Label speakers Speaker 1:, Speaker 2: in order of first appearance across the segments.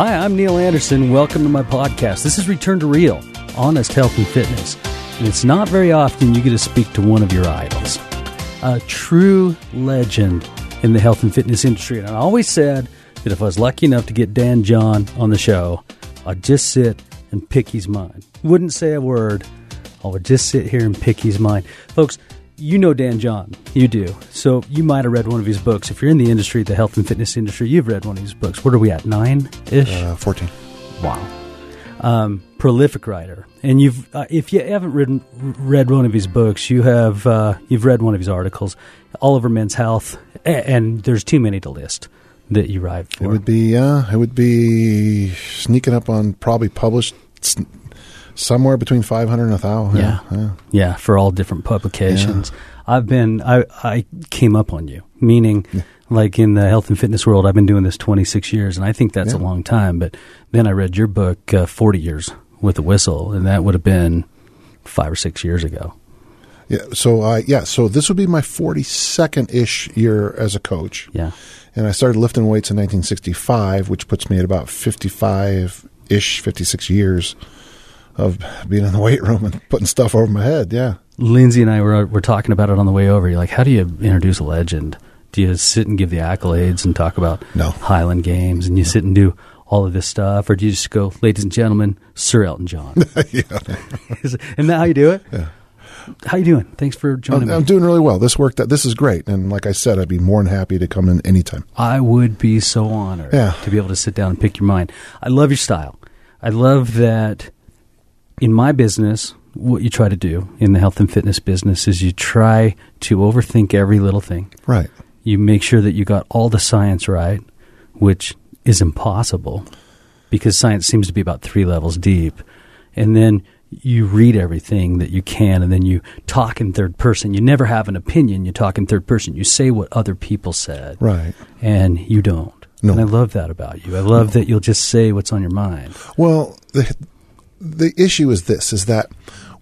Speaker 1: Hi, I'm Neil Anderson. Welcome to my podcast. This is Return to Real, honest health and fitness. And it's not very often you get to speak to one of your idols, a true legend in the health and fitness industry. And I always said that if I was lucky enough to get Dan John on the show, I'd just sit and pick his mind. Wouldn't say a word. I would just sit here and pick his mind. Folks, you know Dan John. You do. So you might have read one of his books. If you're in the industry, the health and fitness industry, you've read one of his books. What are we at? Nine ish?
Speaker 2: Uh, 14.
Speaker 1: Wow. Um, prolific writer, and you've uh, if you haven't read read one of his books, you have uh, you've read one of his articles, all over Men's Health, and, and there's too many to list that you write for.
Speaker 2: It would be, uh, it would be sneaking up on probably published somewhere between 500 and 1,000.
Speaker 1: Yeah.
Speaker 2: yeah.
Speaker 1: Yeah, for all different publications. I've been I I came up on you, meaning like in the health and fitness world, I've been doing this 26 years, and I think that's a long time. But then I read your book, uh, 40 years with a whistle, and that would have been five or six years ago.
Speaker 2: Yeah. So, I yeah. So this would be my 42nd ish year as a coach.
Speaker 1: Yeah.
Speaker 2: And I started lifting weights in 1965, which puts me at about 55 ish, 56 years of being in the weight room and putting stuff over my head. Yeah.
Speaker 1: Lindsay and I were were talking about it on the way over. You're like, how do you introduce a legend? Do you sit and give the accolades and talk about
Speaker 2: No.
Speaker 1: Highland Games, and you sit and do all of this stuff, or do you just go, ladies and gentlemen, Sir Elton John?
Speaker 2: yeah.
Speaker 1: Isn't that how you do it? Yeah. How you doing? Thanks for joining
Speaker 2: I'm,
Speaker 1: me.
Speaker 2: I'm doing really well. This worked. This is great. And like I said, I'd be more than happy to come in anytime.
Speaker 1: I would be so honored
Speaker 2: Yeah.
Speaker 1: to be able to sit down and pick your mind. I love your style. I love that in my business, what you try to do in the health and fitness business is you try to overthink every little thing.
Speaker 2: Right.
Speaker 1: You make sure that you got all the science right, which is impossible because science seems to be about three levels deep. And then you read everything that you can and then you talk in third person. You never have an opinion, you talk in third person. You say what other people said
Speaker 2: Right.
Speaker 1: and you don't.
Speaker 2: No.
Speaker 1: And I love that about you. I love that you'll just say what's on your mind.
Speaker 2: Well, the the issue is this: is that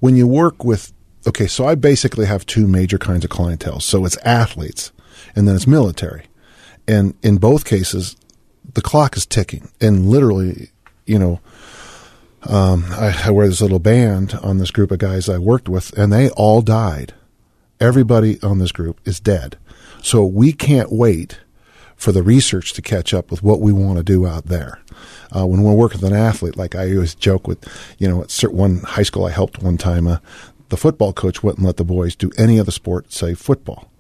Speaker 2: when you work with okay, so I basically have two major kinds of clientele. So it's athletes, and then it's military, and in both cases, the clock is ticking, and literally, you know. Um, I, I wear this little band on this group of guys I worked with, and they all died. Everybody on this group is dead. So we can't wait for the research to catch up with what we want to do out there. Uh, when we're working with an athlete, like I always joke with, you know, at certain one high school I helped one time, uh, the football coach wouldn't let the boys do any other sport save football.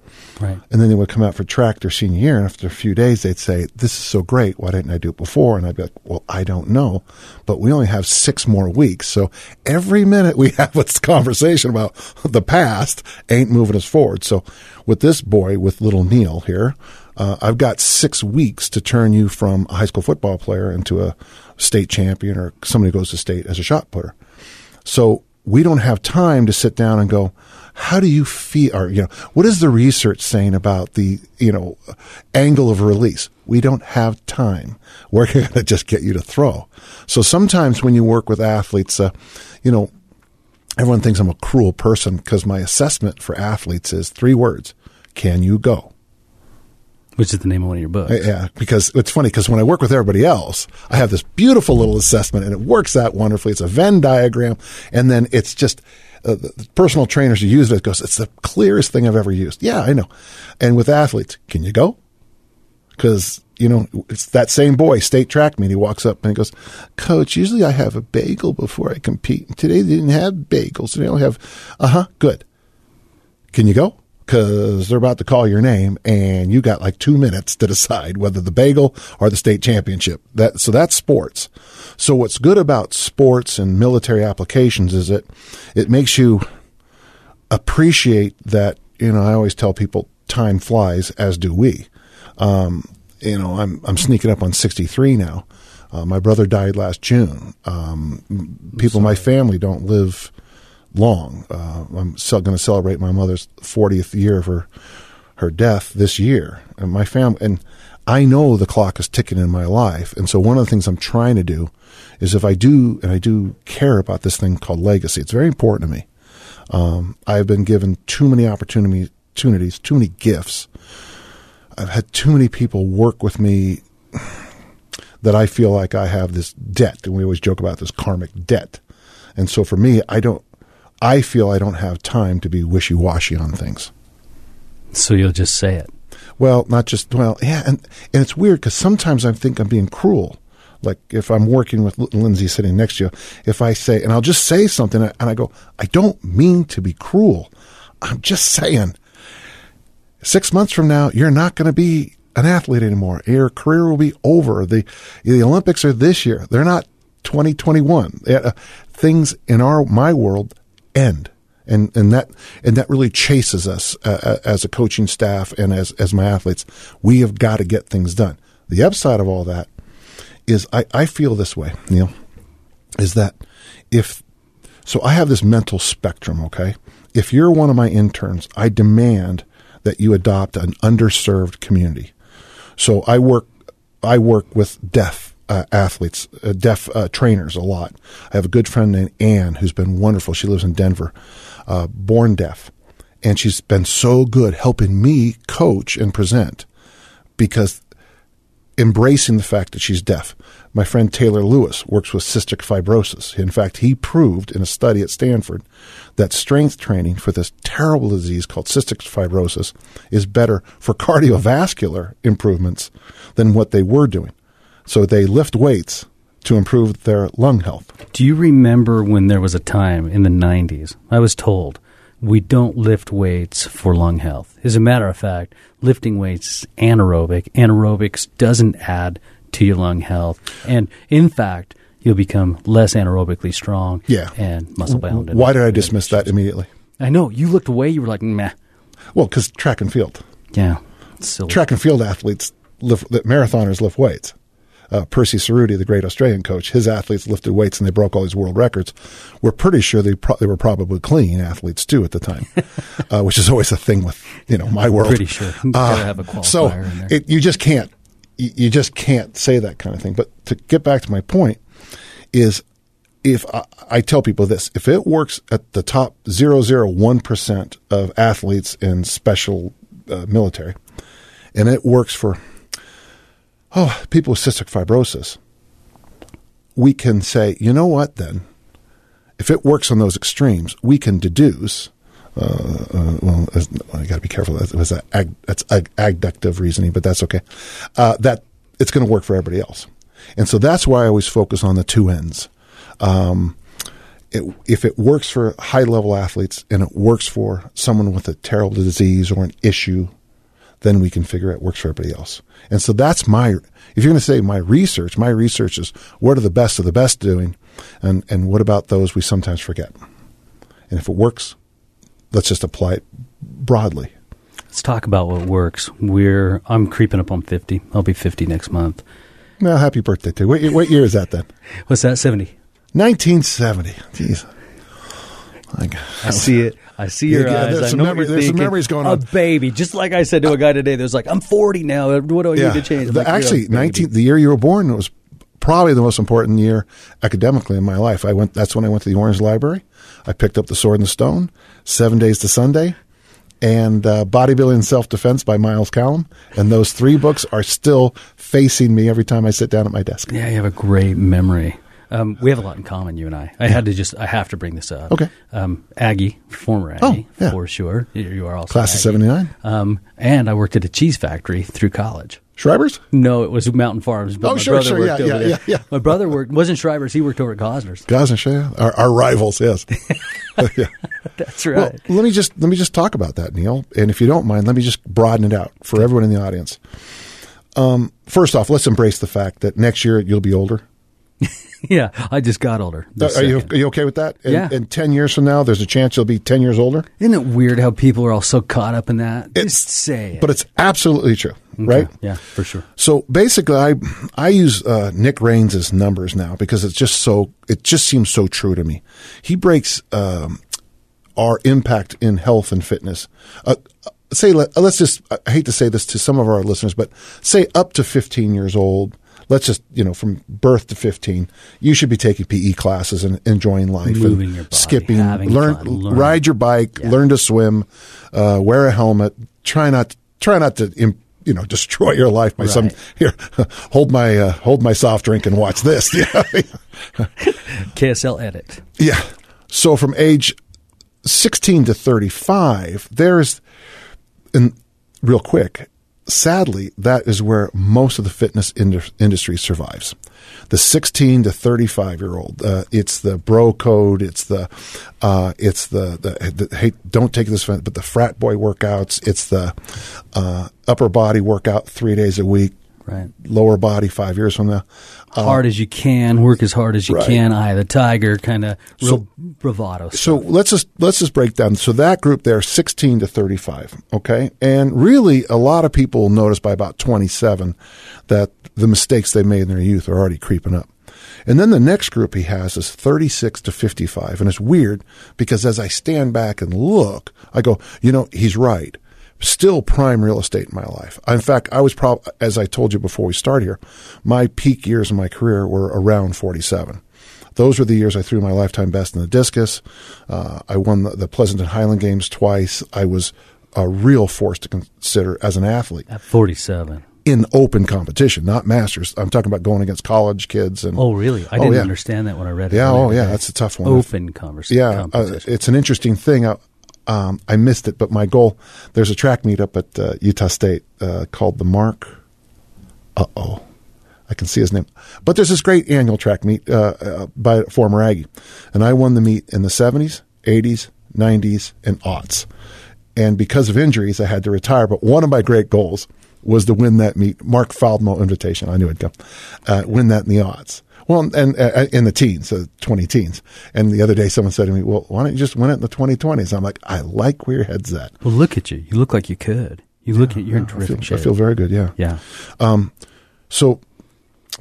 Speaker 1: Right.
Speaker 2: And then they would come out for track their senior year, and after a few days, they'd say, "This is so great. Why didn't I do it before?" And I'd be like, "Well, I don't know, but we only have six more weeks, so every minute we have this conversation about the past ain't moving us forward." So, with this boy, with little Neil here, uh, I've got six weeks to turn you from a high school football player into a state champion or somebody who goes to state as a shot putter. So we don't have time to sit down and go, how do you feel? Or, you know, what is the research saying about the, you know, angle of release? We don't have time. We're going to just get you to throw. So sometimes when you work with athletes, uh, you know, everyone thinks I'm a cruel person because my assessment for athletes is three words. Can you go?
Speaker 1: Which is the name of one of your books.
Speaker 2: Yeah, because it's funny because when I work with everybody else, I have this beautiful little assessment and it works out wonderfully. It's a Venn diagram, and then it's just uh, the the personal trainers who use it goes, "It's the clearest thing I've ever used." Yeah, I know. And with athletes, can you go? Because you know, it's that same boy, state track meet. He walks up and he goes, Coach, usually I have a bagel before I compete. Today they didn't have bagels. They only have, uh huh, good. Can you go? Because they're about to call your name and you got like two minutes to decide whether the bagel or the state championship. That, so that's sports. So what's good about sports and military applications is it, it makes you appreciate that, you know, I always tell people time flies, as do we. Um, you know, I'm I'm sneaking up on 63 now. Uh, my brother died last June. Um, people in my family don't live long. Uh, I'm going to celebrate my mother's 40th year of her her death this year, and my family and I know the clock is ticking in my life. And so one of the things I'm trying to do is if I do, and I do care about this thing called legacy, it's very important to me. Um, I've been given too many opportunities, opportunities, too many gifts I've had too many people work with me that I feel like I have this debt, and we always joke about this karmic debt. And so for me, I don't. I feel I don't have time to be wishy washy on things.
Speaker 1: So you'll just say it.
Speaker 2: Well, not just well, yeah, and and it's weird because sometimes I think I'm being cruel. Like if I'm working with Lindsay sitting next to you, if I say, and I'll just say something, and I go, I don't mean to be cruel. I'm just saying Six months from now, you're not going to be an athlete anymore. Your career will be over. The the Olympics are this year. They're not 2021. Uh, things in our my world end. And, and that and that really chases us uh, uh, as a coaching staff and as as my athletes. We have got to get things done. The upside of all that is I, I feel this way, Neil, is that if so I have this mental spectrum, okay? If you're one of my interns, I demand that you adopt an underserved community. So I work I work with deaf uh, athletes, uh, deaf uh, trainers a lot. I have a good friend named Anne who's been wonderful. She lives in Denver, uh, born deaf, and she's been so good helping me coach and present because embracing the fact that she's deaf. My friend Taylor Lewis works with cystic fibrosis. In fact, he proved in a study at Stanford that strength training for this terrible disease called cystic fibrosis is better for cardiovascular improvements than what they were doing. So they lift weights to improve their lung health.
Speaker 1: Do you remember when there was a time in the 90s? I was told we don't lift weights for lung health. As a matter of fact, lifting weights is anaerobic. Anaerobics doesn't add to your lung health. And in fact, you'll become less anaerobically strong
Speaker 2: yeah.
Speaker 1: and muscle bound.
Speaker 2: Why did I dismiss that immediately?
Speaker 1: I know. You looked away. You were like, meh.
Speaker 2: Well, because track and field.
Speaker 1: Yeah. Silly.
Speaker 2: Track and field athletes, lift, marathoners lift weights. Uh, Percy Cerutty, the great Australian coach, his athletes lifted weights and they broke all these world records. We're pretty sure they, pro- they were probably clean athletes too at the time, uh, which is always a thing with you know my world.
Speaker 1: Pretty sure. Uh, have a qualifier
Speaker 2: so
Speaker 1: in there.
Speaker 2: It, you just can't you just can't say that kind of thing. But to get back to my point, is if I, I, tell people this, if it works at the top 001% of athletes in special uh, military, and it works for oh people with cystic fibrosis, we can say, you know what? Then, if it works on those extremes, we can deduce. Uh, uh, well, I got to be careful. That was that's ag, abductive reasoning, but that's okay. Uh, that it's going to work for everybody else. And so that's why I always focus on the two ends. Um, it, if it works for high level athletes and it works for someone with a terrible disease or an issue, then we can figure out works for everybody else. And so that's my, if you're going to say my research, my research is what are the best of the best doing and, and what about those we sometimes forget? And if it works, let's just apply it broadly.
Speaker 1: Let's talk about what works. We're I'm creeping up on 50. I'll be 50 next month.
Speaker 2: Well, happy birthday to you. What, what year is that then?
Speaker 1: What's that? 70.
Speaker 2: 1970. Jeez.
Speaker 1: I see it. I see your
Speaker 2: Yeah,
Speaker 1: eyes.
Speaker 2: there's
Speaker 1: I
Speaker 2: some
Speaker 1: know
Speaker 2: memory- there's some memories going on.
Speaker 1: A baby, just like I said to a guy today. There's like, I'm 40 now. What do I need to change? I'm
Speaker 2: The-
Speaker 1: like,
Speaker 2: actually, 19, the year you were born was probably the most important year academically in my life. I went. That's when I went to the Orange Library. I picked up the Sword and the Stone, Seven Days to Sunday, and uh, Bodybuilding and Self Defense by Myles Callum. And those three books are still facing me every time I sit down at my desk.
Speaker 1: Yeah, you have a great memory. Um, we have a lot in common, you and I. I had to just, I have to bring this up.
Speaker 2: Okay.
Speaker 1: Um, Aggie, former
Speaker 2: Oh,
Speaker 1: Aggie,
Speaker 2: yeah.
Speaker 1: for sure. You- are also
Speaker 2: Class of 79?
Speaker 1: Um, and I worked at a cheese factory through college.
Speaker 2: Schreiber's?
Speaker 1: No, it was Mountain Farms. But
Speaker 2: Oh,
Speaker 1: my
Speaker 2: sure,
Speaker 1: brother
Speaker 2: sure,
Speaker 1: worked
Speaker 2: yeah,
Speaker 1: over
Speaker 2: yeah,
Speaker 1: there.
Speaker 2: yeah, yeah.
Speaker 1: My brother worked, wasn't Schreiber's, he worked over at
Speaker 2: Gossner's. And Shea, our, our rivals, yes. yeah.
Speaker 1: That's
Speaker 2: Well,
Speaker 1: right.
Speaker 2: let me just let me just talk about that, Neil. And if you don't mind, let me just broaden it out for everyone in the audience. Um, first off, let's embrace the fact that next year you'll be older.
Speaker 1: yeah, I just got older.
Speaker 2: Uh, Are you, are you okay with that? And,
Speaker 1: Yeah.
Speaker 2: And ten years from now, there's a chance you'll be ten years older.
Speaker 1: Isn't it weird how people are all so caught up in that?
Speaker 2: It's-
Speaker 1: just say it.
Speaker 2: But it's absolutely true, right?
Speaker 1: Yeah, for sure.
Speaker 2: So basically, I I use uh, Nick Rains' numbers now because it's just so it just seems so true to me. He breaks um, our impact in health and fitness. Uh, uh, say let, let's just I hate to say this to some of our listeners, but say up to 15 years old. Let's just you know from birth to 15, you should be taking PE classes and enjoying life,
Speaker 1: Moving body,
Speaker 2: skipping, learn,
Speaker 1: fun, learn.
Speaker 2: ride your bike, learn to swim, uh, wear a helmet. Try not try not to. Im- you know, destroy your life by some here. Hold my uh, hold my soft drink and watch this. Yeah,
Speaker 1: KSL edit.
Speaker 2: yeah. So from age sixteen to thirty five, there's, and real quick, sadly, that is where most of the fitness indu- industry survives. The sixteen to thirty five year old, uh, it's the bro code, it's the, uh, it's the the, the hey, don't take this, but the frat boy workouts, it's the uh, upper body workout three days a week,
Speaker 1: Right.
Speaker 2: lower body five years from now.
Speaker 1: hard as you can, work as hard as you
Speaker 2: Right.
Speaker 1: can, eye of the tiger, kind of real
Speaker 2: So-
Speaker 1: bravado.
Speaker 2: So let's just let's just break down. So that group there, sixteen to thirty-five. Okay, and really, a lot of people notice by about twenty-seven that the mistakes they made in their youth are already creeping up. And then the next group he has is 36 to 55. And it's weird because as I stand back and look, I go, you know, he's right. Still prime real estate in my life. In fact, I was probably, as I told you before we start here, my peak years in my career were around 47. Those were the years I threw my lifetime best in the discus. Uh, I won the, the Pleasanton Highland Games twice. I was a real force to consider as an athlete
Speaker 1: At 47.
Speaker 2: in open competition, not masters. I'm talking about going against college kids and
Speaker 1: Oh, really? I
Speaker 2: Oh,
Speaker 1: didn't
Speaker 2: yeah.
Speaker 1: understand that when I read it.
Speaker 2: Yeah, oh yeah, that's a tough one.
Speaker 1: Open conversation.
Speaker 2: Yeah, uh, it's an interesting thing. I, um, I missed it, but my goal. There's a track meet up at uh, Utah State uh, called the Mark. Uh oh, I can see his name. But there's this great annual track meet uh, uh, by former Aggie, and I won the meet in the 70s, 80s, 90s, and aughts. And because of injuries, I had to retire. But one of my great goals was to win that meet. Mark Faldmo invitation. I knew it'd come. Uh, win that in the odds. Well, and uh, in the teens, uh, 20 teens. And the other day, someone said to me, well, why don't you just win it in the 2020s? I'm like, I like where your head's at.
Speaker 1: Well, look at you. You look like you could. You look at you're in
Speaker 2: I
Speaker 1: terrific
Speaker 2: feel,
Speaker 1: shape.
Speaker 2: I feel very good, yeah.
Speaker 1: yeah.
Speaker 2: So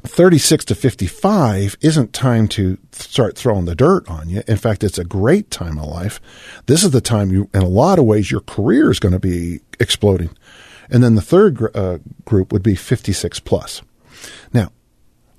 Speaker 2: 36 to 55 isn't time to start throwing the dirt on you. In fact, it's a great time of life. This is the time you, in a lot of ways, your career is going to be exploding. And then the third gr- uh, group would be 56 plus. Now,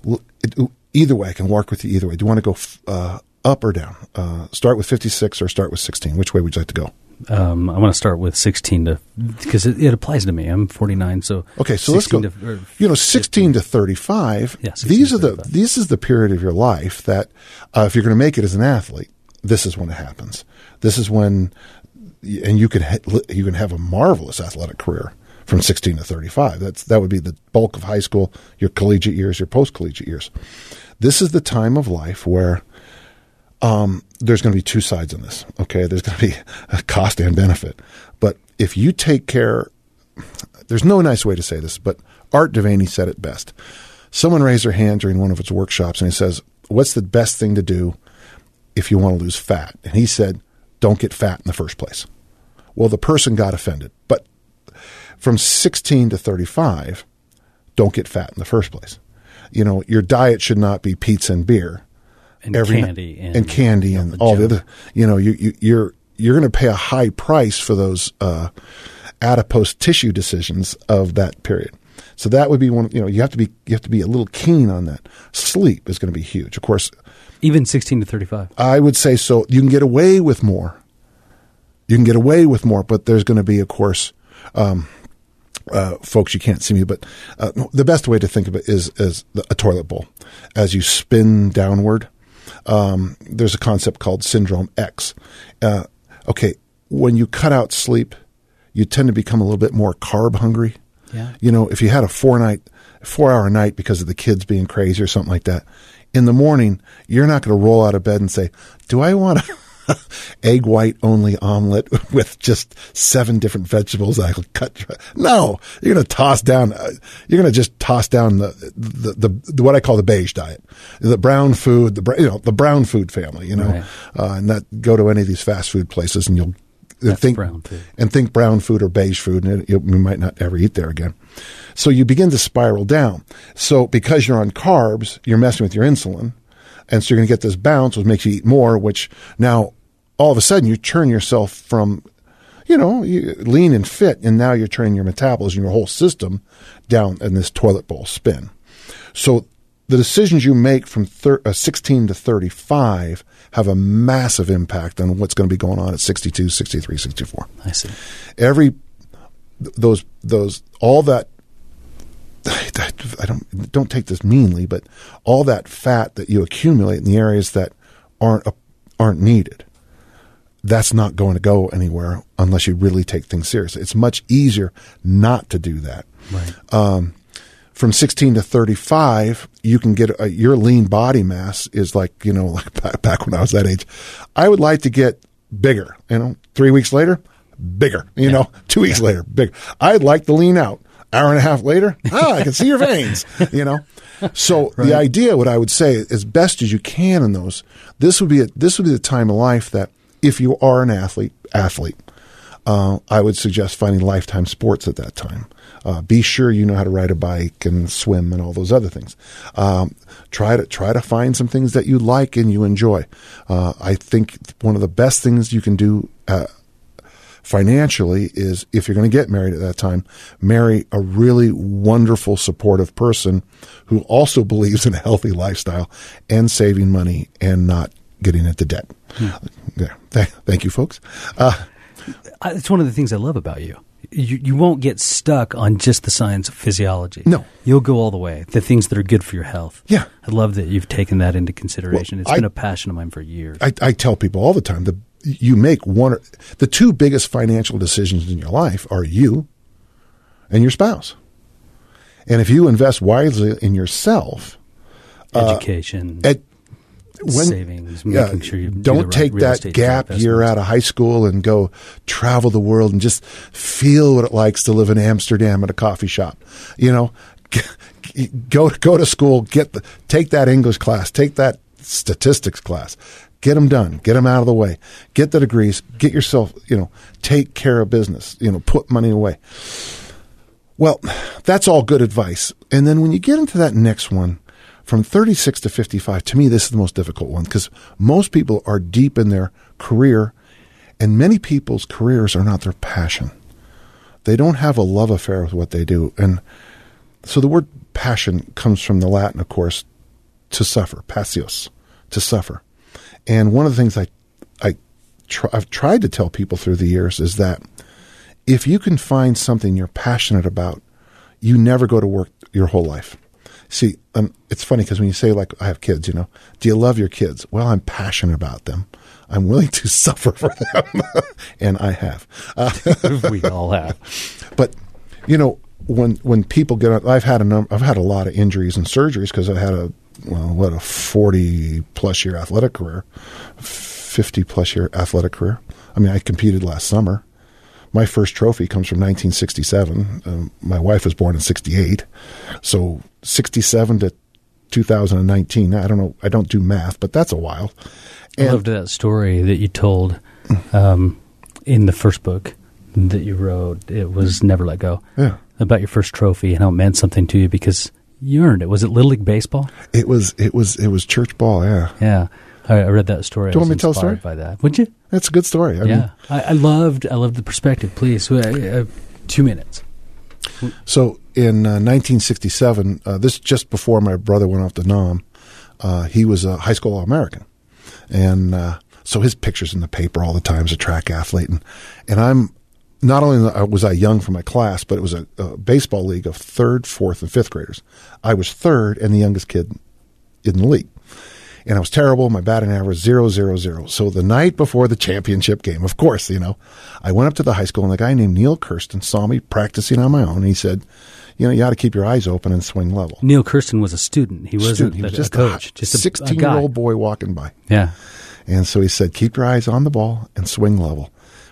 Speaker 2: l- it, either way, I can work with you either way. Do you want to go f- uh, up or down? Uh, start with 56 or start with 16? Which way would you like to go?
Speaker 1: Um, I want to start with 16 to because it, it applies to me. I'm 49, so
Speaker 2: Okay, so let's go.
Speaker 1: to-
Speaker 2: you know, sixteen to thirty-five.
Speaker 1: Yeah, 16
Speaker 2: these are the
Speaker 1: 35.
Speaker 2: this is the period of your life that uh, if you're going to make it as an athlete, this is when it happens. This is when, and you can ha- you can have a marvelous athletic career from sixteen to thirty-five. That's that would be the bulk of high school, your collegiate years, your post collegiate years. This is the time of life where um, there's going to be two sides in this. Okay, there's going to be a cost and benefit. But if you take care, there's no nice way to say this, but Art De Vany said it best. Someone raised their hand during one of its workshops, and he says, "What's the best thing to do if you want to lose fat?" And he said, "Don't get fat in the first place." Well, the person got offended, but from 16 to 35, don't get fat in the first place. You know, your diet should not be pizza and beer
Speaker 1: and
Speaker 2: every
Speaker 1: candy and,
Speaker 2: and candy and all the other. You know, you, you you're you're going to pay a high price for those uh, adipose tissue decisions of that period. So that would be one. You know, you have to be you have to be a little keen on that. Sleep is going to be huge. Of course,
Speaker 1: even 16 to 35.
Speaker 2: I would say so. You can get away with more. You can get away with more, but there's going to be, of course, um, uh, folks, you can't see me, but uh, the best way to think of it is as a toilet bowl. As you spin downward, um, there's a concept called syndrome X. Uh, okay, when you cut out sleep, you tend to become a little bit more carb hungry.
Speaker 1: Yeah.
Speaker 2: You know, if you had a four night, four hour night because of the kids being crazy or something like that, in the morning, you're not going to roll out of bed and say, do I want a egg white only omelet with just seven different vegetables I cut? No, you're going to toss down, uh, you're going to just toss down the, the, the, the, what I call the beige diet, the brown food, the, you know, the brown food family, you know,
Speaker 1: Right.
Speaker 2: uh, and that go to any of these fast food places and you'll and think
Speaker 1: brown food.
Speaker 2: and think brown food or beige food, and it, you might not ever eat there again. So you begin to spiral down. So because you're on carbs, you're messing with your insulin, and so you're going to get this bounce, which makes you eat more. Which now, all of a sudden, you turn yourself from, you know, you, lean and fit, and now you're turning your metabolism, your whole system, down in this toilet bowl spin. So the decisions you make from thir- uh, 16 to 35 have a massive impact on what's going to be going on at 62, 63, 64.
Speaker 1: I see.
Speaker 2: Every those those all that I don't don't take this meanly, but all that fat that you accumulate in the areas that aren't aren't needed, that's not going to go anywhere unless you really take things seriously. It's much easier not to do that
Speaker 1: Right.
Speaker 2: from 16 to 35, you can get a, your lean body mass is like, you know, like back, when I was that age. I would like to get bigger, you know, three weeks later, bigger, you know, two weeks later, bigger. I'd like to lean out. Hour and a half later, ah, I can see your veins, you know. So the idea, what I would say, as best as you can in those, this would be a, this would be the time of life that if you are an athlete, athlete, uh, I would suggest finding lifetime sports at that time. Uh, be sure you know how to ride a bike and swim and all those other things. Um, try to try to find some things that you like and you enjoy. Uh, I think one of the best things you can do uh, financially is if you're going to get married at that time, marry a really wonderful, supportive person who also believes in a healthy lifestyle and saving money and not getting into debt. There. Th- thank you, folks. Uh,
Speaker 1: I, it's one of the things I love about you. You you won't get stuck on just the science of physiology.
Speaker 2: No.
Speaker 1: you'll go all the way. The things that are good for your health.
Speaker 2: Yeah.
Speaker 1: I love that you've taken that into consideration.
Speaker 2: Well,
Speaker 1: It's
Speaker 2: I-
Speaker 1: been a passion of mine for years.
Speaker 2: I, I tell people all the time that you make one the two biggest financial decisions in your life are you and your spouse. And if you invest wisely in yourself,
Speaker 1: Education,
Speaker 2: at when
Speaker 1: savings,
Speaker 2: yeah,
Speaker 1: making sure do
Speaker 2: don't
Speaker 1: right
Speaker 2: take
Speaker 1: real
Speaker 2: that gap year out of high school and go travel the world and just feel what it likes to live in Amsterdam at a coffee shop. You know, go go to school, get the, take that English class, take that statistics class. Get them done. Get them out of the way. Get the degrees. Get yourself, you know, take care of business. You know, put money away. Well, that's all good advice. And then when you get into that next one, from 36 to 55, to me, this is the most difficult one because most people are deep in their career, and many people's careers are not their passion. They don't have a love affair with what they do. And so the word passion comes from the Latin, of course, to suffer, passios, to suffer. And one of the things I, I try, I've tried to tell people through the years is that if you can find something you're passionate about, you never go to work your whole life. See, um, it's funny because when you say like I have kids, you know, do you love your kids? Well, I'm passionate about them. I'm willing to suffer for them, and I have. Uh,
Speaker 1: we all have.
Speaker 2: but you know, when when people get, on, I've had a number, I've had a lot of injuries and surgeries because I had a well, what a forty plus year athletic career, fifty plus year athletic career. I mean, I competed last summer. My first trophy comes from 1967. Um, my wife was born in 68, so 67 to 2019. I don't know. I don't do math, but that's a while.
Speaker 1: I loved that story that you told um, in the first book that you wrote. It was Never Let Go.
Speaker 2: Yeah.
Speaker 1: About your first trophy and how it meant something to you because you earned it. Was it Little League Baseball?
Speaker 2: It was it was it was church ball. Yeah,
Speaker 1: Yeah. I, I read that story.
Speaker 2: Do you want me to tell a story?
Speaker 1: By that, would you?
Speaker 2: that's a good story. I mean,
Speaker 1: yeah, I, I loved. I loved the perspective. Please, uh, uh, two minutes.
Speaker 2: So in uh, 1967, uh, this just before my brother went off to Nam, uh, he was a high school American, and uh, so his pictures in the paper all the time as a track athlete, and and I'm not only was I young for my class, but it was a, a baseball league of third, fourth, and fifth graders. I was third and the youngest kid in the league. And I was terrible. My batting average zero zero zero. So the night before the championship game, of course, you know, I went up to the high school and a guy named Neil Kirsten saw me practicing on my own. He said, you know, you ought to keep your eyes open and swing level.
Speaker 1: Neil Kirsten was a student. He wasn't
Speaker 2: Student. He was
Speaker 1: a,
Speaker 2: just
Speaker 1: a coach.
Speaker 2: a
Speaker 1: just a- a
Speaker 2: 16
Speaker 1: guy.
Speaker 2: year old boy walking by.
Speaker 1: Yeah.
Speaker 2: And so he said, keep your eyes on the ball and swing level.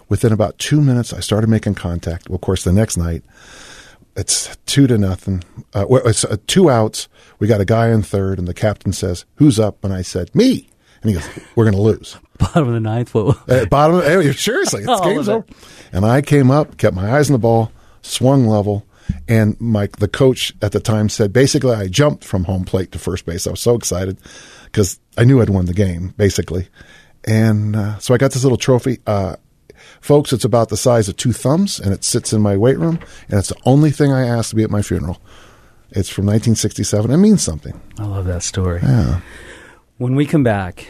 Speaker 2: Within about two minutes, I started making contact. Well, of course, the next night, it's two to nothing. Uh, well, it's uh, two outs. We got a guy in third, and the captain says, "Who's up?" And I said, "Me." And he goes, "We're going to lose."
Speaker 1: Bottom of the ninth. What?
Speaker 2: At bottom, of, seriously, it's game's
Speaker 1: of it.
Speaker 2: over. And I came up, kept my eyes on the ball, swung level, and my the coach at the time said basically I jumped from home plate to first base. I was so excited because I knew I'd won the game basically, and uh, so I got this little trophy. Uh, folks, it's about the size of two thumbs, and it sits in my weight room, and it's the only thing I asked to be at my funeral. It's from 1967. It means something.
Speaker 1: I love that story.
Speaker 2: Yeah.
Speaker 1: When we come back,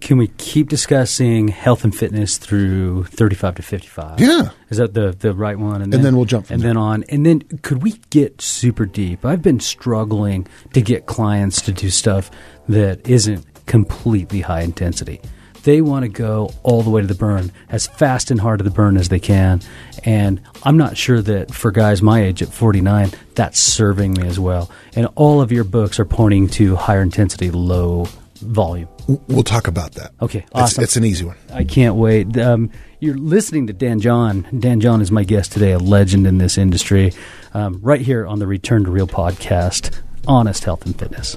Speaker 1: can we keep discussing health and fitness through 35 to 55?
Speaker 2: Yeah.
Speaker 1: Is that the, the right one?
Speaker 2: And then we'll jump from
Speaker 1: And
Speaker 2: there.
Speaker 1: then on. And then could we get super deep? I've been struggling to get clients to do stuff that isn't completely high intensity. They want to go all the way to the burn, as fast and hard to the burn as they can. And I'm not sure that for guys my age at 49, that's serving me as well. And all of your books are pointing to higher intensity, low volume.
Speaker 2: We'll talk about that.
Speaker 1: Okay,
Speaker 2: It's,
Speaker 1: awesome.
Speaker 2: it's an easy one.
Speaker 1: I can't wait. Um, you're listening to Dan John. Dan John is my guest today, a legend in this industry, um, right here on the Return to Real podcast, Honest Health and Fitness.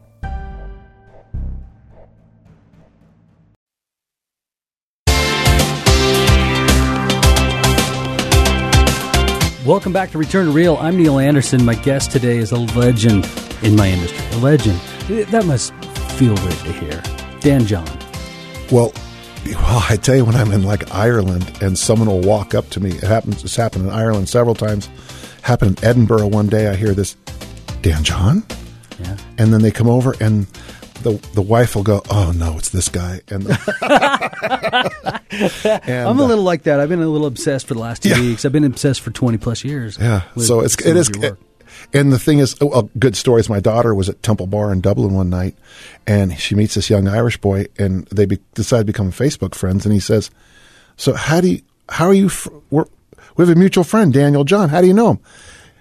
Speaker 1: Welcome back to Return to Real. I'm Neil Anderson. My guest today is a legend in my industry. A legend. That must feel weird to hear. Dan John.
Speaker 2: Well, well, I tell you, when I'm in like Ireland and someone will walk up to me, it happens. It's happened in Ireland several times. Happened in Edinburgh one day. I hear this, Dan John,
Speaker 1: Yeah.
Speaker 2: and then they come over and the the wife will go, "Oh no, it's this guy." And, and
Speaker 1: I'm a
Speaker 2: uh,
Speaker 1: little like that. I've been a little obsessed for the last two
Speaker 2: Yeah.
Speaker 1: weeks. I've been obsessed for 20 plus years.
Speaker 2: Yeah. so it's it is.
Speaker 1: work.
Speaker 2: And the thing is, oh, a good story is my daughter was at Temple Bar in Dublin one night, and she meets this young Irish boy, and they be, decide to become Facebook friends. And he says, "So how do you? How are you? Fr- we're, we have a mutual friend, Daniel John. How do you know him?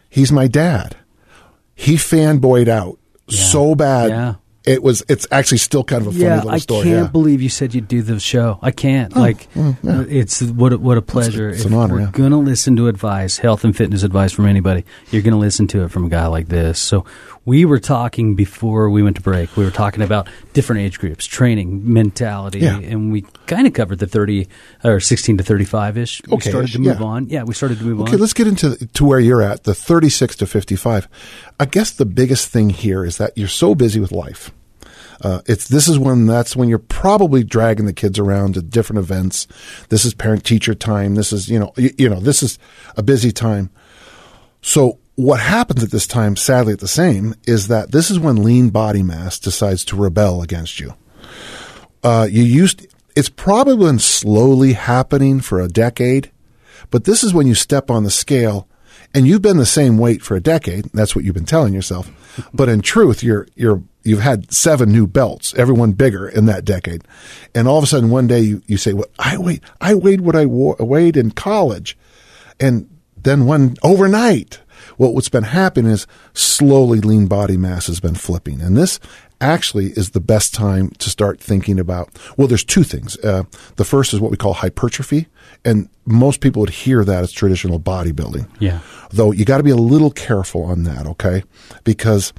Speaker 2: He's my dad. He fanboyed out so bad.
Speaker 1: Yeah.
Speaker 2: It was. It's actually still kind of a funny
Speaker 1: yeah,
Speaker 2: little story.
Speaker 1: I can't
Speaker 2: yeah. Oh,
Speaker 1: believe you said you'd do the show. I can't. like, uh, it's what a, what a pleasure.
Speaker 2: it's
Speaker 1: if
Speaker 2: an honor,
Speaker 1: we're
Speaker 2: yeah.
Speaker 1: gonna listen to advice, health and fitness advice from anybody, you're gonna listen to it from a guy like this. So we were talking before we went to break. We were talking about different age groups, training, mentality,
Speaker 2: Yeah.
Speaker 1: and we kind of covered the thirty or sixteen to thirty five ish. We
Speaker 2: Okay,
Speaker 1: started to move
Speaker 2: yeah.
Speaker 1: on. Yeah, we started to move
Speaker 2: Okay,
Speaker 1: on.
Speaker 2: Okay, let's get into to where you're at, the 36 to 55. I guess the biggest thing here is that you're so busy with life. Uh, it's this is when that's when you're probably dragging the kids around to different events. This is parent teacher time. This is you know you, you know this is a busy time. So what happens at this time, sadly, at the same, is that this is when lean body mass decides to rebel against you uh, you used it's probably been slowly happening for a decade, but this is when you step on the scale and you've been the same weight for a decade. That's what you've been telling yourself. But in truth, you're you're you've had seven new belts, everyone bigger in that decade, and all of a sudden one day you, you say, "Well, I weighed I weighed what I wa- weighed in college," and then one overnight. Well, what's been happening is slowly lean body mass has been flipping. And this actually is the best time to start thinking about. Well, there's two things. Uh, the first is what we call hypertrophy. And most people would hear that as traditional bodybuilding.
Speaker 1: Yeah.
Speaker 2: Though you got to be a little careful on that, okay? Because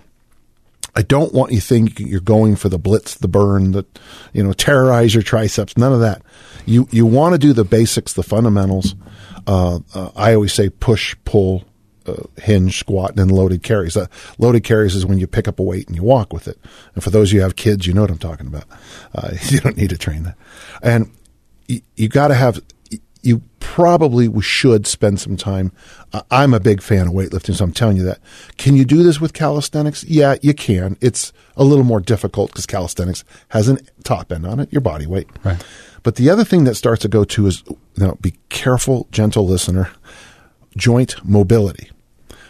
Speaker 2: I don't want you thinking you're going for the blitz, the burn, the you know terrorize your triceps. None of that. You you want to do the basics, the fundamentals. Uh, uh, I always say push, pull, uh, hinge, squat, and then loaded carries. Uh, loaded carries is when you pick up a weight and you walk with it. And for those of you who have kids, you know what I'm talking about. Uh, you don't need to train that. And you, you got to have you probably should spend some time. Uh, I'm a big fan of weightlifting, so I'm telling you that. Can you do this with calisthenics? Yeah, you can. It's a little more difficult because calisthenics has a top end on it, your body weight.
Speaker 1: Right.
Speaker 2: But the other thing that starts to go to is, you know, be careful, gentle listener, joint mobility.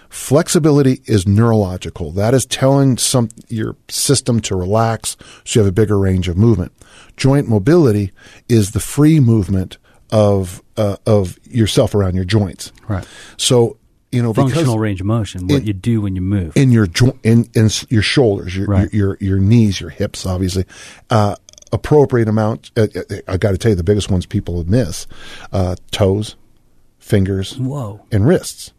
Speaker 2: Flexibility is neurological. That is telling some your system to relax so you have a bigger range of movement. Joint mobility is the free movement of uh, of yourself around your joints.
Speaker 1: Right.
Speaker 2: So you know
Speaker 1: Functional range of motion, what
Speaker 2: in-
Speaker 1: you do when you move.
Speaker 2: in your joint in, in your shoulders, your,
Speaker 1: Right.
Speaker 2: your your your knees, your hips, obviously. Uh, appropriate amount. Uh, uh, I got to tell you, the biggest ones people miss: uh, toes, fingers,
Speaker 1: Whoa.
Speaker 2: and wrists.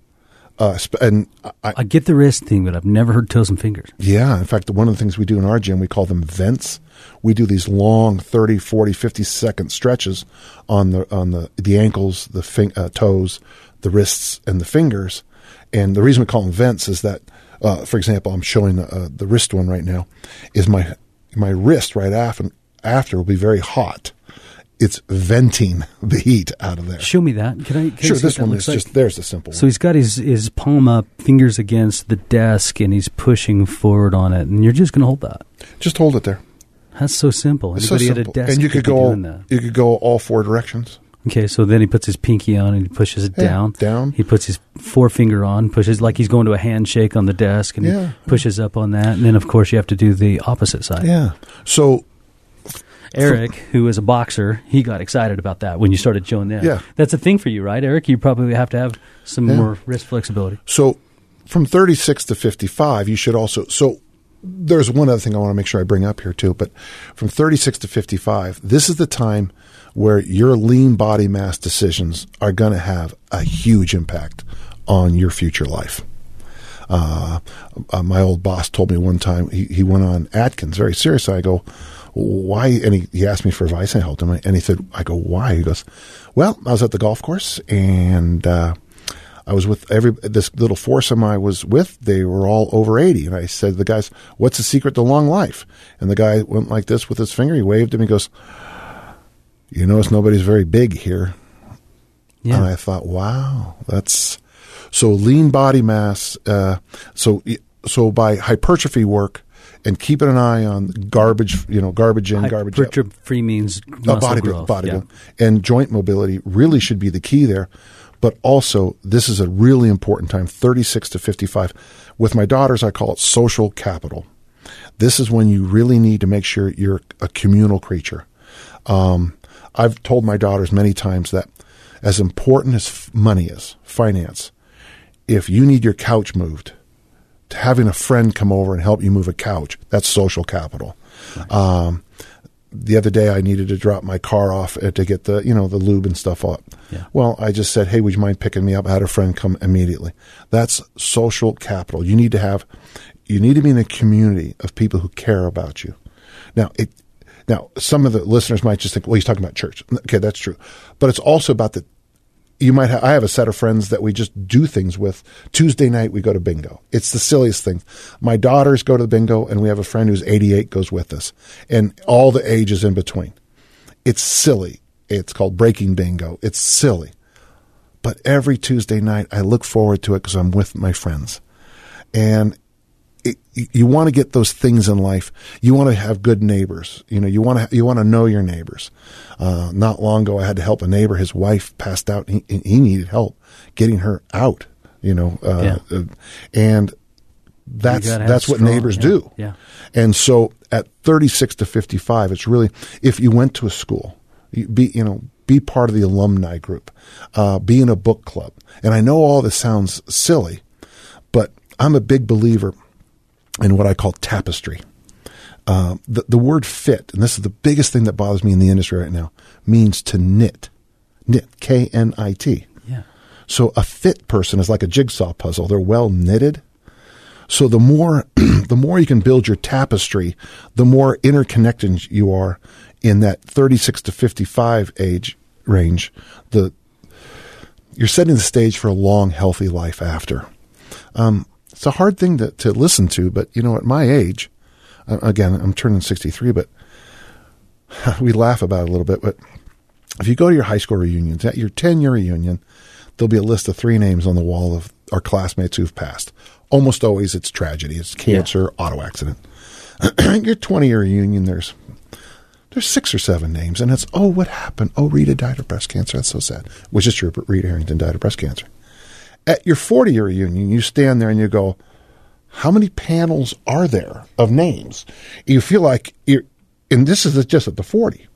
Speaker 2: Uh, and I,
Speaker 1: I get the wrist thing, but I've never heard toes and fingers.
Speaker 2: Yeah, in fact, one of the things we do in our gym, we call them vents. We do these long 30, 40, 50 second stretches on the on the the ankles, the fin- uh, toes, the wrists and the fingers. And the reason we call them vents is that uh, for example, I'm showing uh, the wrist one right now is my my wrist right after after will be very hot. It's venting the heat out of there.
Speaker 1: Show me that. Can I? Can I
Speaker 2: Sure,
Speaker 1: see
Speaker 2: this one is
Speaker 1: like?
Speaker 2: just there's the simple
Speaker 1: So
Speaker 2: one.
Speaker 1: he's got his, his palm up, fingers against the desk, and he's pushing forward on it. And you're just going to hold that.
Speaker 2: Just hold it there.
Speaker 1: That's so simple.
Speaker 2: It's so simple.
Speaker 1: at a desk
Speaker 2: and you
Speaker 1: could
Speaker 2: could go you could go all four directions.
Speaker 1: Okay, so then he puts his pinky on and he pushes it
Speaker 2: Yeah,
Speaker 1: down.
Speaker 2: down.
Speaker 1: He puts his forefinger on, pushes like he's going to a handshake on the desk, and
Speaker 2: Yeah.
Speaker 1: he pushes up on that. And then, of course, you have to do the opposite side.
Speaker 2: Yeah. So
Speaker 1: Eric, who is a boxer, he got excited about that when you started showing that.
Speaker 2: Yeah.
Speaker 1: That's a thing for you, right, Eric? You probably have to have some
Speaker 2: Yeah.
Speaker 1: more wrist flexibility.
Speaker 2: So from 36 to 55, you should also. So there's one other thing I want to make sure I bring up here too. But from 36 to 55, this is the time where your lean body mass decisions are going to have a huge impact on your future life. Uh, uh, my old boss told me one time he, he went on Atkins very seriously. I go, why? And he, he asked me for advice. And I helped him. And he said, I go, why? He goes, well, I was at the golf course and uh, I was with every this little foursome I was with. They were all over eighty, and I said to the guys, "What's the secret to long life?" And the guy went like this with his finger. He waved him. He goes, "You notice nobody's very big here."
Speaker 1: Yeah.
Speaker 2: And I thought, wow, that's so lean body mass. Uh, so so by hypertrophy work and keeping an eye on garbage, you know, garbage in, garbage out.
Speaker 1: Hypertrophy means
Speaker 2: Uh, body
Speaker 1: growth.
Speaker 2: body
Speaker 1: yeah.
Speaker 2: building. and joint mobility really should be the key there. But also, this is a really important time, 36 to 55. With my daughters, I call it social capital. This is when you really need to make sure you're a communal creature. Um, I've told my daughters many times that as important as f- money is, finance, if you need your couch moved, having a friend come over and help you move a couch, that's social capital. Um, the other day I needed to drop my car off uh, to get the you know the lube and stuff up.
Speaker 1: Yeah.
Speaker 2: Well, I just said, "Hey, would you mind picking me up?" I had a friend come immediately. That's social capital. You need to have you need to be in a community of people who care about you. Now, it now some of the listeners might just think, "Well, he's talking about church." Okay, that's true. But it's also about the you might have, I have a set of friends that we just do things with. Tuesday night we go to bingo. It's the silliest thing. My daughters go to the bingo and we have a friend who's 88 goes with us and all the ages in between. It's silly. It's called breaking bingo. It's silly. But every Tuesday night I look forward to it because I'm with my friends. And you want to get those things in life. You want to have good neighbors. You know, you want to you want to know your neighbors. Uh, not long ago, I had to help a neighbor. His wife passed out. And he, he needed help getting her out. You know, uh,
Speaker 1: Yeah.
Speaker 2: uh, and that's that's what
Speaker 1: strong-
Speaker 2: neighbors
Speaker 1: yeah,
Speaker 2: do.
Speaker 1: yeah.
Speaker 2: And so at 36 to 55, it's really if you went to a school, you be you know be part of the alumni group, uh, be in a book club. And I know all this sounds silly, but I'm a big believer in what I call tapestry. Uh, the, the word fit, and this is the biggest thing that bothers me in the industry right now, means to knit. Knit, K N I T.
Speaker 1: Yeah.
Speaker 2: So a fit person is like a jigsaw puzzle. They're well knitted. So the more the more you can build your tapestry, the more interconnected you are in that 36 to 55 age range. The you're setting the stage for a long, healthy life after. Um, it's a hard thing to, to listen to, but you know, at my age, again, I'm turning 63, but we laugh about it a little bit. But if you go to your high school reunions, at your 10 year reunion, there'll be a list of three names on the wall of our classmates who've passed. Almost always it's tragedy, it's cancer, yeah. auto accident. your 20 year reunion, there's there's six or seven names, and it's oh, what happened? Oh, Rita died of breast cancer. That's so sad. Which is true, but Rita Harrington died of breast cancer. At your 40 year reunion, you stand there and you go, how many panels are there of names? You feel like you're, and this is just at the 40.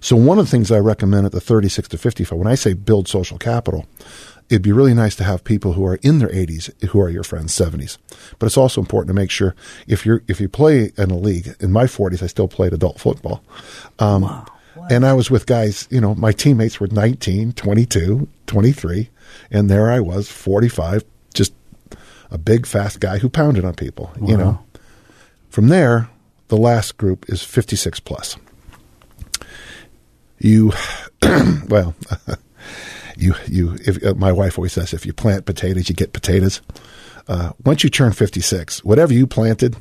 Speaker 2: So one of the things I recommend at the 36 to 55, when I say build social capital, it'd be really nice to have people who are in their 80s who are your friends 70s but it's also important to make sure if you're if you play in a league in my 40s i still played adult football um, wow. and i was with guys you know my teammates were 19 22 23 and there i was 45 just a big fast guy who pounded on people wow. you know from there the last group is 56 plus you well you you if uh, my wife always says if you plant potatoes you get potatoes. Uh, once you turn 56, whatever you planted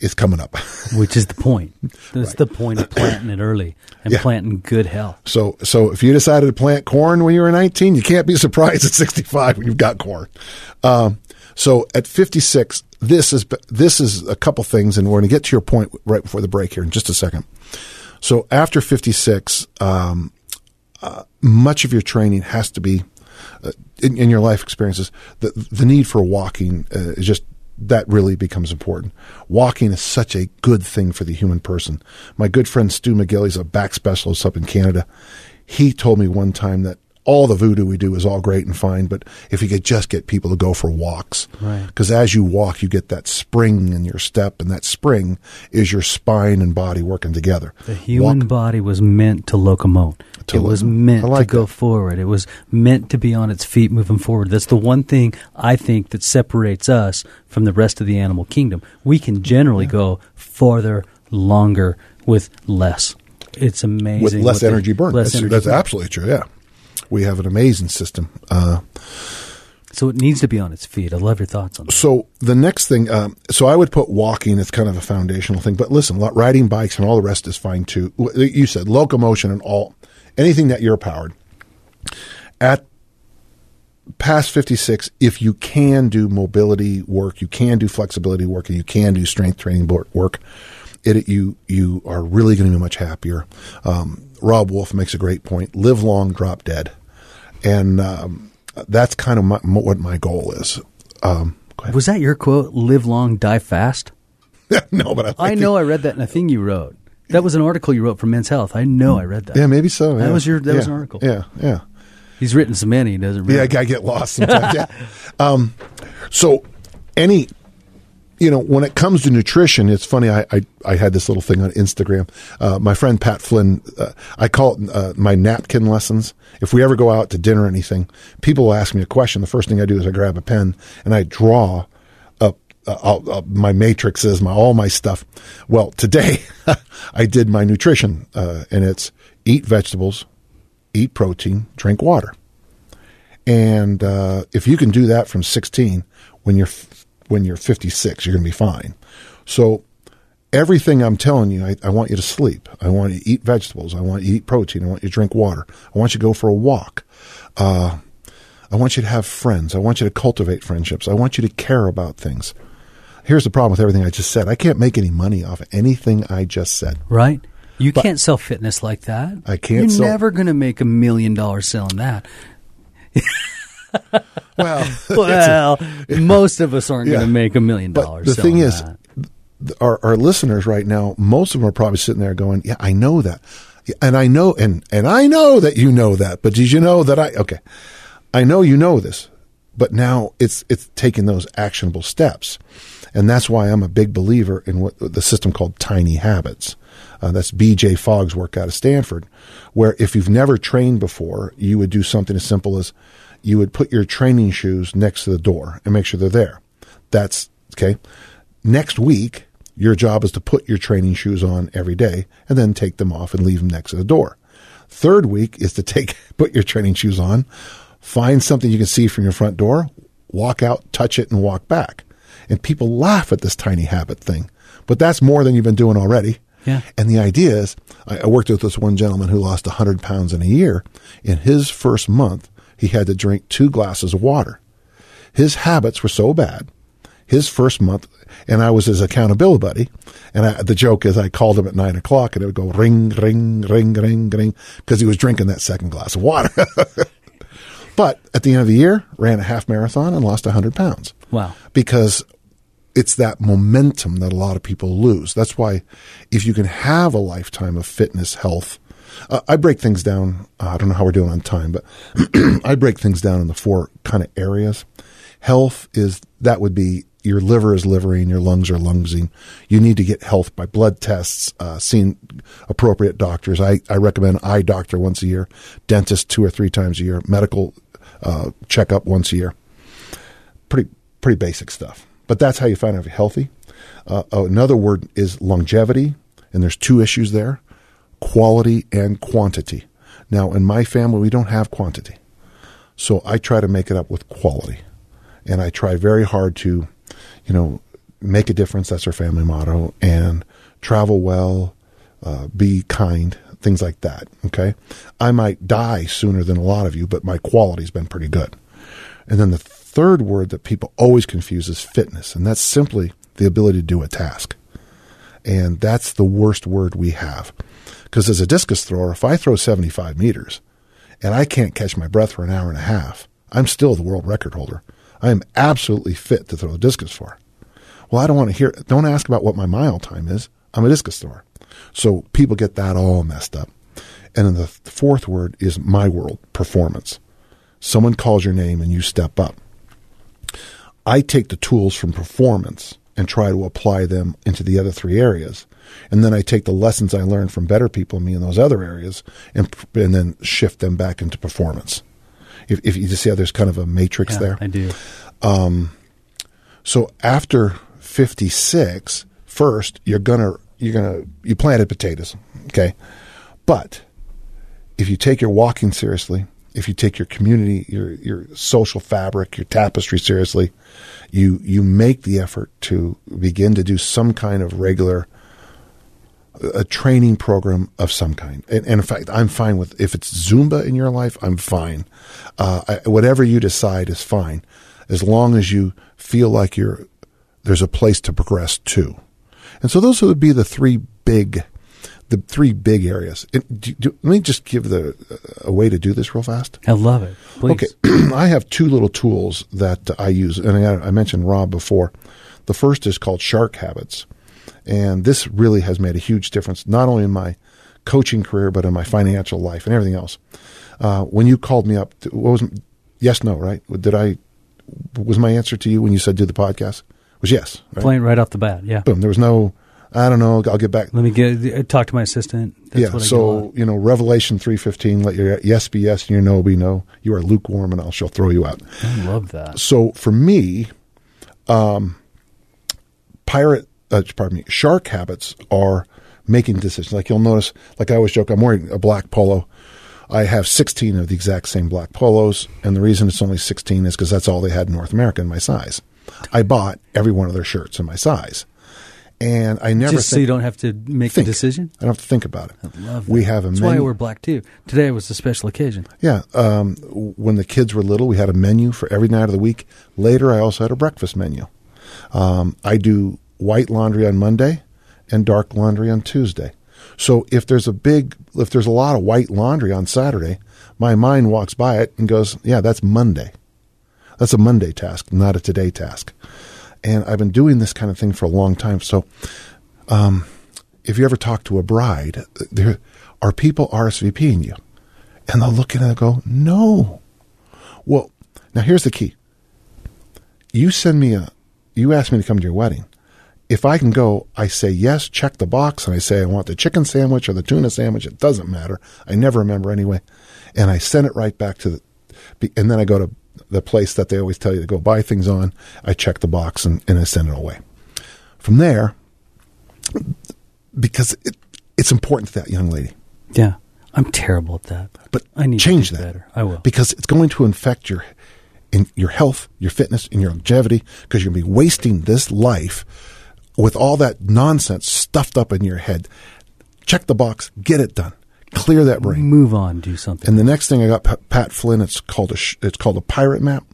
Speaker 2: is coming up.
Speaker 1: Which is the point. That's right. the point of planting it early and yeah. planting good health.
Speaker 2: So, so if you decided to plant corn when you were 19, you can't be surprised at 65 when you've got corn. Um, so at 56, this is this is a couple things, and we're going to get to your point right before the break here in just a second. So after 56, um, uh, much of your training has to be uh, in, in, your life experiences. The, the need for walking uh, is just that really becomes important. Walking is such a good thing for the human person. My good friend Stu McGill, he's a back specialist up in Canada. He told me one time that all the voodoo we do is all great and fine, but if you could just get people to go for walks, because right. as you walk, you get that spring in your step, and that spring is your spine and body working together.
Speaker 1: The human walk. body was meant to locomote. To it lo- was meant like to go that. forward. It was meant to be on its feet moving forward. That's the one thing I think that separates us from the rest of the animal kingdom. We can generally yeah. go farther, longer with less. It's amazing.
Speaker 2: With less energy burn. Less that's, energy that's burn. absolutely true, yeah we have an amazing system. Uh,
Speaker 1: so it needs to be on its feet. I love your thoughts on that.
Speaker 2: So the next thing, um, so I would put walking as kind of a foundational thing. But listen, riding bikes and all the rest is fine too. You said locomotion and all anything that you're powered at past 56 if you can do mobility work you can do flexibility work and you can do strength training work it, you you are really going to be much happier um, Robb Wolf makes a great point. Live long, drop dead, and um, that's kind of my, what my goal is. Um,
Speaker 1: was that your quote? Live long, die fast.
Speaker 2: no, but
Speaker 1: I, I know I read that in a thing you wrote. That was an article you wrote for Men's Health. I know I read that.
Speaker 2: Yeah, maybe so. Yeah.
Speaker 1: That was your. That
Speaker 2: yeah,
Speaker 1: was an article.
Speaker 2: Yeah, yeah.
Speaker 1: He's written so many, he doesn't.
Speaker 2: Yeah, I get lost sometimes. yeah. Um, so any you know, when it comes to nutrition, it's funny. I, I, I had this little thing on Instagram. Uh, my friend Pat Flynn, uh, I call it uh, my napkin lessons. If we ever go out to dinner or anything, people will ask me a question. The first thing I do is I grab a pen and I draw up uh, my matrices, my all my stuff. Well, today I did my nutrition, uh, and it's eat vegetables, eat protein, drink water. And uh, if you can do that from 16, when you're when you're 56. You're going to be fine. So everything I'm telling you, I, I, want you to sleep. I want you to eat vegetables. I want you to eat protein. I want you to drink water. I want you to go for a walk. Uh, I want you to have friends. I want you to cultivate friendships. I want you to care about things. Here's the problem with everything I just said. I can't make any money off of anything I just said.
Speaker 1: Right. You but can't sell fitness like that.
Speaker 2: I can't.
Speaker 1: You're
Speaker 2: sell-
Speaker 1: never going to make a million dollars selling that.
Speaker 2: well,
Speaker 1: well, a, most of us aren't yeah. going to make a million dollars.
Speaker 2: The thing is,
Speaker 1: that.
Speaker 2: our, our listeners right now, most of them are probably sitting there going, "Yeah, I know that, and I know, and and I know that you know that, but did you know that I? Okay, I know you know this, but now it's it's taking those actionable steps, and that's why I'm a big believer in what the system called tiny habits. Uh, that's B.J. Fogg's work out of Stanford, where if you've never trained before, you would do something as simple as you would put your training shoes next to the door and make sure they're there. That's Okay. Next week, your job is to put your training shoes on every day and then take them off and leave them next to the door. Third week is to take, put your training shoes on, find something you can see from your front door, walk out, touch it, and walk back. And people laugh at this tiny habit thing, but that's more than you've been doing already.
Speaker 1: Yeah.
Speaker 2: And the idea is, I, I worked with this one gentleman who lost 100 pounds in a year. In his first month, he had to drink two glasses of water. His habits were so bad. His first month, and I was his accountability buddy. And I, the joke is, I called him at nine o'clock, and it would go ring, ring, ring, ring, ring, because he was drinking that second glass of water. but at the end of the year, ran a half marathon and lost 100 pounds
Speaker 1: Wow.
Speaker 2: because it's that momentum that a lot of people lose. That's why if you can have a lifetime of fitness, health, uh, I break things down. Uh, I don't know how we're doing on time, but I break things down in the four kind of areas. Health is that would be your liver is livering, your lungs are lungsing. You need to get health by blood tests, uh, seeing appropriate doctors. I, I recommend eye doctor once a year, dentist two or three times a year, medical uh, checkup once a year pretty pretty basic stuff. But that's how you find out if you're healthy. Uh, another word is longevity, and there's two issues there: quality and quantity. Now, in my family, we don't have quantity, so I try to make it up with quality, and I try very hard to, you know, make a difference. That's our family motto, and travel well, uh, be kind, things like that. Okay, I might die sooner than a lot of you, but my quality's been pretty good. And then the third word that people always confuse is fitness, and that's simply the ability to do a task. And that's the worst word we have. Because as a discus thrower, if I throw 75 meters and I can't catch my breath for an hour and a half, I'm still the world record holder. I am absolutely fit to throw a discus for. Well, I don't want to hear, don't ask about what my mile time is. I'm a discus thrower. So people get that all messed up. And then the fourth word is my world, performance. Someone calls your name and you step up. I take the tools from performance and try to apply them into the other three areas. And then I take the lessons I learned from better people than me in those other areas and, and then shift them back into performance. If, if you just see how there's kind of a matrix
Speaker 1: Yeah,
Speaker 2: there.
Speaker 1: I do.
Speaker 2: Um, so after 56, first you're gonna you're gonna you planted potatoes, okay? But if you take your walking seriously, if you take your community, your your social fabric, your tapestry seriously, you you make the effort to begin to do some kind of regular a training program of some kind. And, and in fact, I'm fine with if it's Zumba in your life, I'm fine. Uh, I, whatever you decide is fine, as long as you feel like you're there's a place to progress to. And so those would be the three big, the three big areas. And do, do, let me just give the a way to do this real fast.
Speaker 1: I love it. Please.
Speaker 2: Okay, I have two little tools that I use, and I, I mentioned Robb before. The first is called Shark Habits, and this really has made a huge difference, not only in my coaching career but in my financial life and everything else. Uh, when you called me up, what was yes, no, right? Did I was my answer to you when you said do the podcast? Was yes, right?
Speaker 1: Plain right off the bat. Yeah.
Speaker 2: Boom. There was no. I don't know. I'll get back.
Speaker 1: Let me get talk to my assistant. That's
Speaker 2: yeah.
Speaker 1: what I
Speaker 2: So you know, Revelation three fifteen. Let your yes be yes and your no be no. You are lukewarm, and I shall throw you out.
Speaker 1: I love that.
Speaker 2: So for me, um, pirate, uh, pardon me, shark habits are making decisions. Like you'll notice, like I always joke, I'm wearing a black polo. I have 16 of the exact same black polos, and the reason it's only 16 is because that's all they had in North America in my size. I bought every one of their shirts in my size, and I never
Speaker 1: Just so you don't have to make
Speaker 2: think.
Speaker 1: a decision.
Speaker 2: I don't have to think about it.
Speaker 1: I love
Speaker 2: We have a
Speaker 1: That's why
Speaker 2: menu-
Speaker 1: wear black too. Today was a special occasion.
Speaker 2: Yeah. Um, when the kids were little, we had a menu for every night of the week. Later, I also had a breakfast menu. Um, I do white laundry on Monday and dark laundry on Tuesday. So if there's a big, if there's a lot of white laundry on Saturday, my mind walks by it and goes, yeah, that's Monday. That's a Monday task, not a today task. And I've been doing this kind of thing for a long time. So, um, if you ever talk to a bride, there are people RSVPing you. And they'll look at it and go, no. Well, now here's the key. You send me a, you ask me to come to your wedding. If I can go, I say yes, check the box, and I say I want the chicken sandwich or the tuna sandwich. It doesn't matter. I never remember anyway. And I send it right back to the, and then I go to the place that they always tell you to go buy things on. I check the box and, and I send it away. From there, because it, it's important to that young lady.
Speaker 1: Yeah. I'm terrible at that.
Speaker 2: But
Speaker 1: I need to
Speaker 2: change that.
Speaker 1: better. I will.
Speaker 2: because it's going to infect your in your health, your fitness, and your longevity. Because you're going to be wasting this life with all that nonsense stuffed up in your head. Check the box, get it done, clear that brain.
Speaker 1: Move on, do something.
Speaker 2: And the next thing I got Pa- Pat Flynn. It's called a sh- it's called a pirate map.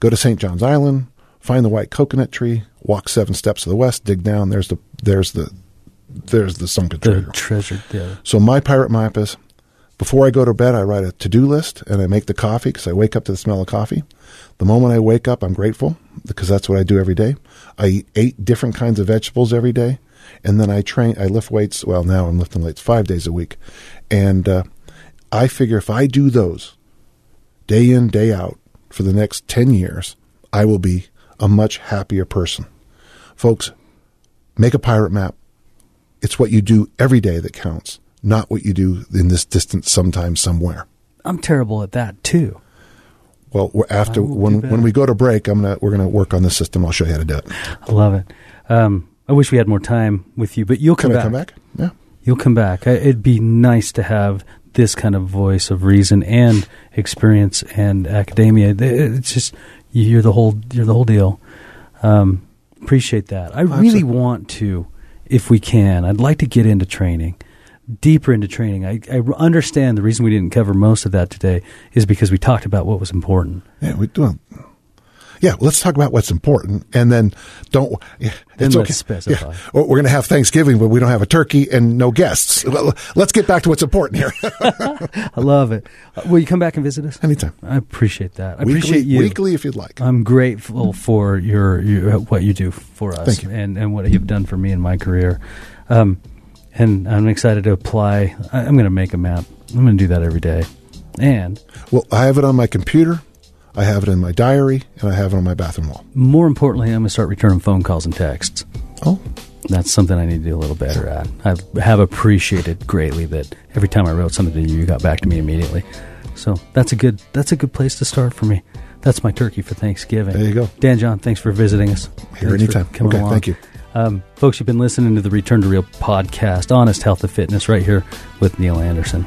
Speaker 2: Go to St. John's Island, find the white coconut tree, walk seven steps to the west, dig down. There's the there's the there's the sunken
Speaker 1: the
Speaker 2: treasure.
Speaker 1: treasure. Yeah.
Speaker 2: So my pirate map is before I go to bed, I write a to do list and I make the coffee because I wake up to the smell of coffee. The moment I wake up, I'm grateful because that's what I do every day. I eat eight different kinds of vegetables every day, and then I train. I lift weights. Well, now I'm lifting weights five days a week, and uh, I figure if I do those day in day out for the next ten years, I will be a much happier person. Folks, make a pirate map it's what you do every day that counts, not what you do in this distance sometime somewhere.
Speaker 1: I'm terrible at that too.
Speaker 2: Well, we're after when when we go to break, I'm gonna we're gonna work on the system. I'll show you how to do it.
Speaker 1: I love it. Um, I wish we had more time with you, but you'll come
Speaker 2: Can I
Speaker 1: back.
Speaker 2: come back? Yeah.
Speaker 1: You'll come back. I- It'd be nice to have this kind of voice of reason and experience and academia. It's just you're the whole you're the whole deal. Um, appreciate that. I really
Speaker 2: Absolutely.
Speaker 1: want to, if we can. I'd like to get into training, deeper into training. I, I understand the reason we didn't cover most of that today is because we talked about what was important.
Speaker 2: Yeah, we do. Yeah, let's talk about what's important, and then don't. Yeah, it's okay.
Speaker 1: specify.
Speaker 2: Yeah, we're going to have Thanksgiving, but we don't have a turkey and no guests. Well, let's get back to what's important here.
Speaker 1: I love it. Uh, will you come back and visit us?
Speaker 2: Anytime.
Speaker 1: I appreciate that. I
Speaker 2: weekly,
Speaker 1: appreciate you.
Speaker 2: weekly if you'd like.
Speaker 1: I'm grateful for your, your what you do for us
Speaker 2: Thank you.
Speaker 1: and and what you've done for me in my career. Um, and I'm excited to apply. I'm going to make a map. I'm going to do that every day. And
Speaker 2: well, I have it on my computer, I have it in my diary, and I have it on my bathroom wall.
Speaker 1: more importantly, I'm going to start returning phone calls and texts.
Speaker 2: Oh,
Speaker 1: That's something I need to do a little better at. I have appreciated greatly that every time I wrote something to you, you got back to me immediately. So that's a good that's a good place to start for me. That's my turkey for Thanksgiving.
Speaker 2: There you go.
Speaker 1: Dan John. Thanks for visiting us.
Speaker 2: Here
Speaker 1: Thanks
Speaker 2: anytime.
Speaker 1: coming
Speaker 2: Okay,
Speaker 1: along.
Speaker 2: thank you.
Speaker 1: Um, folks, you've been listening to the Return to Real podcast, Honest Health and Fitness, right here with Neil Anderson.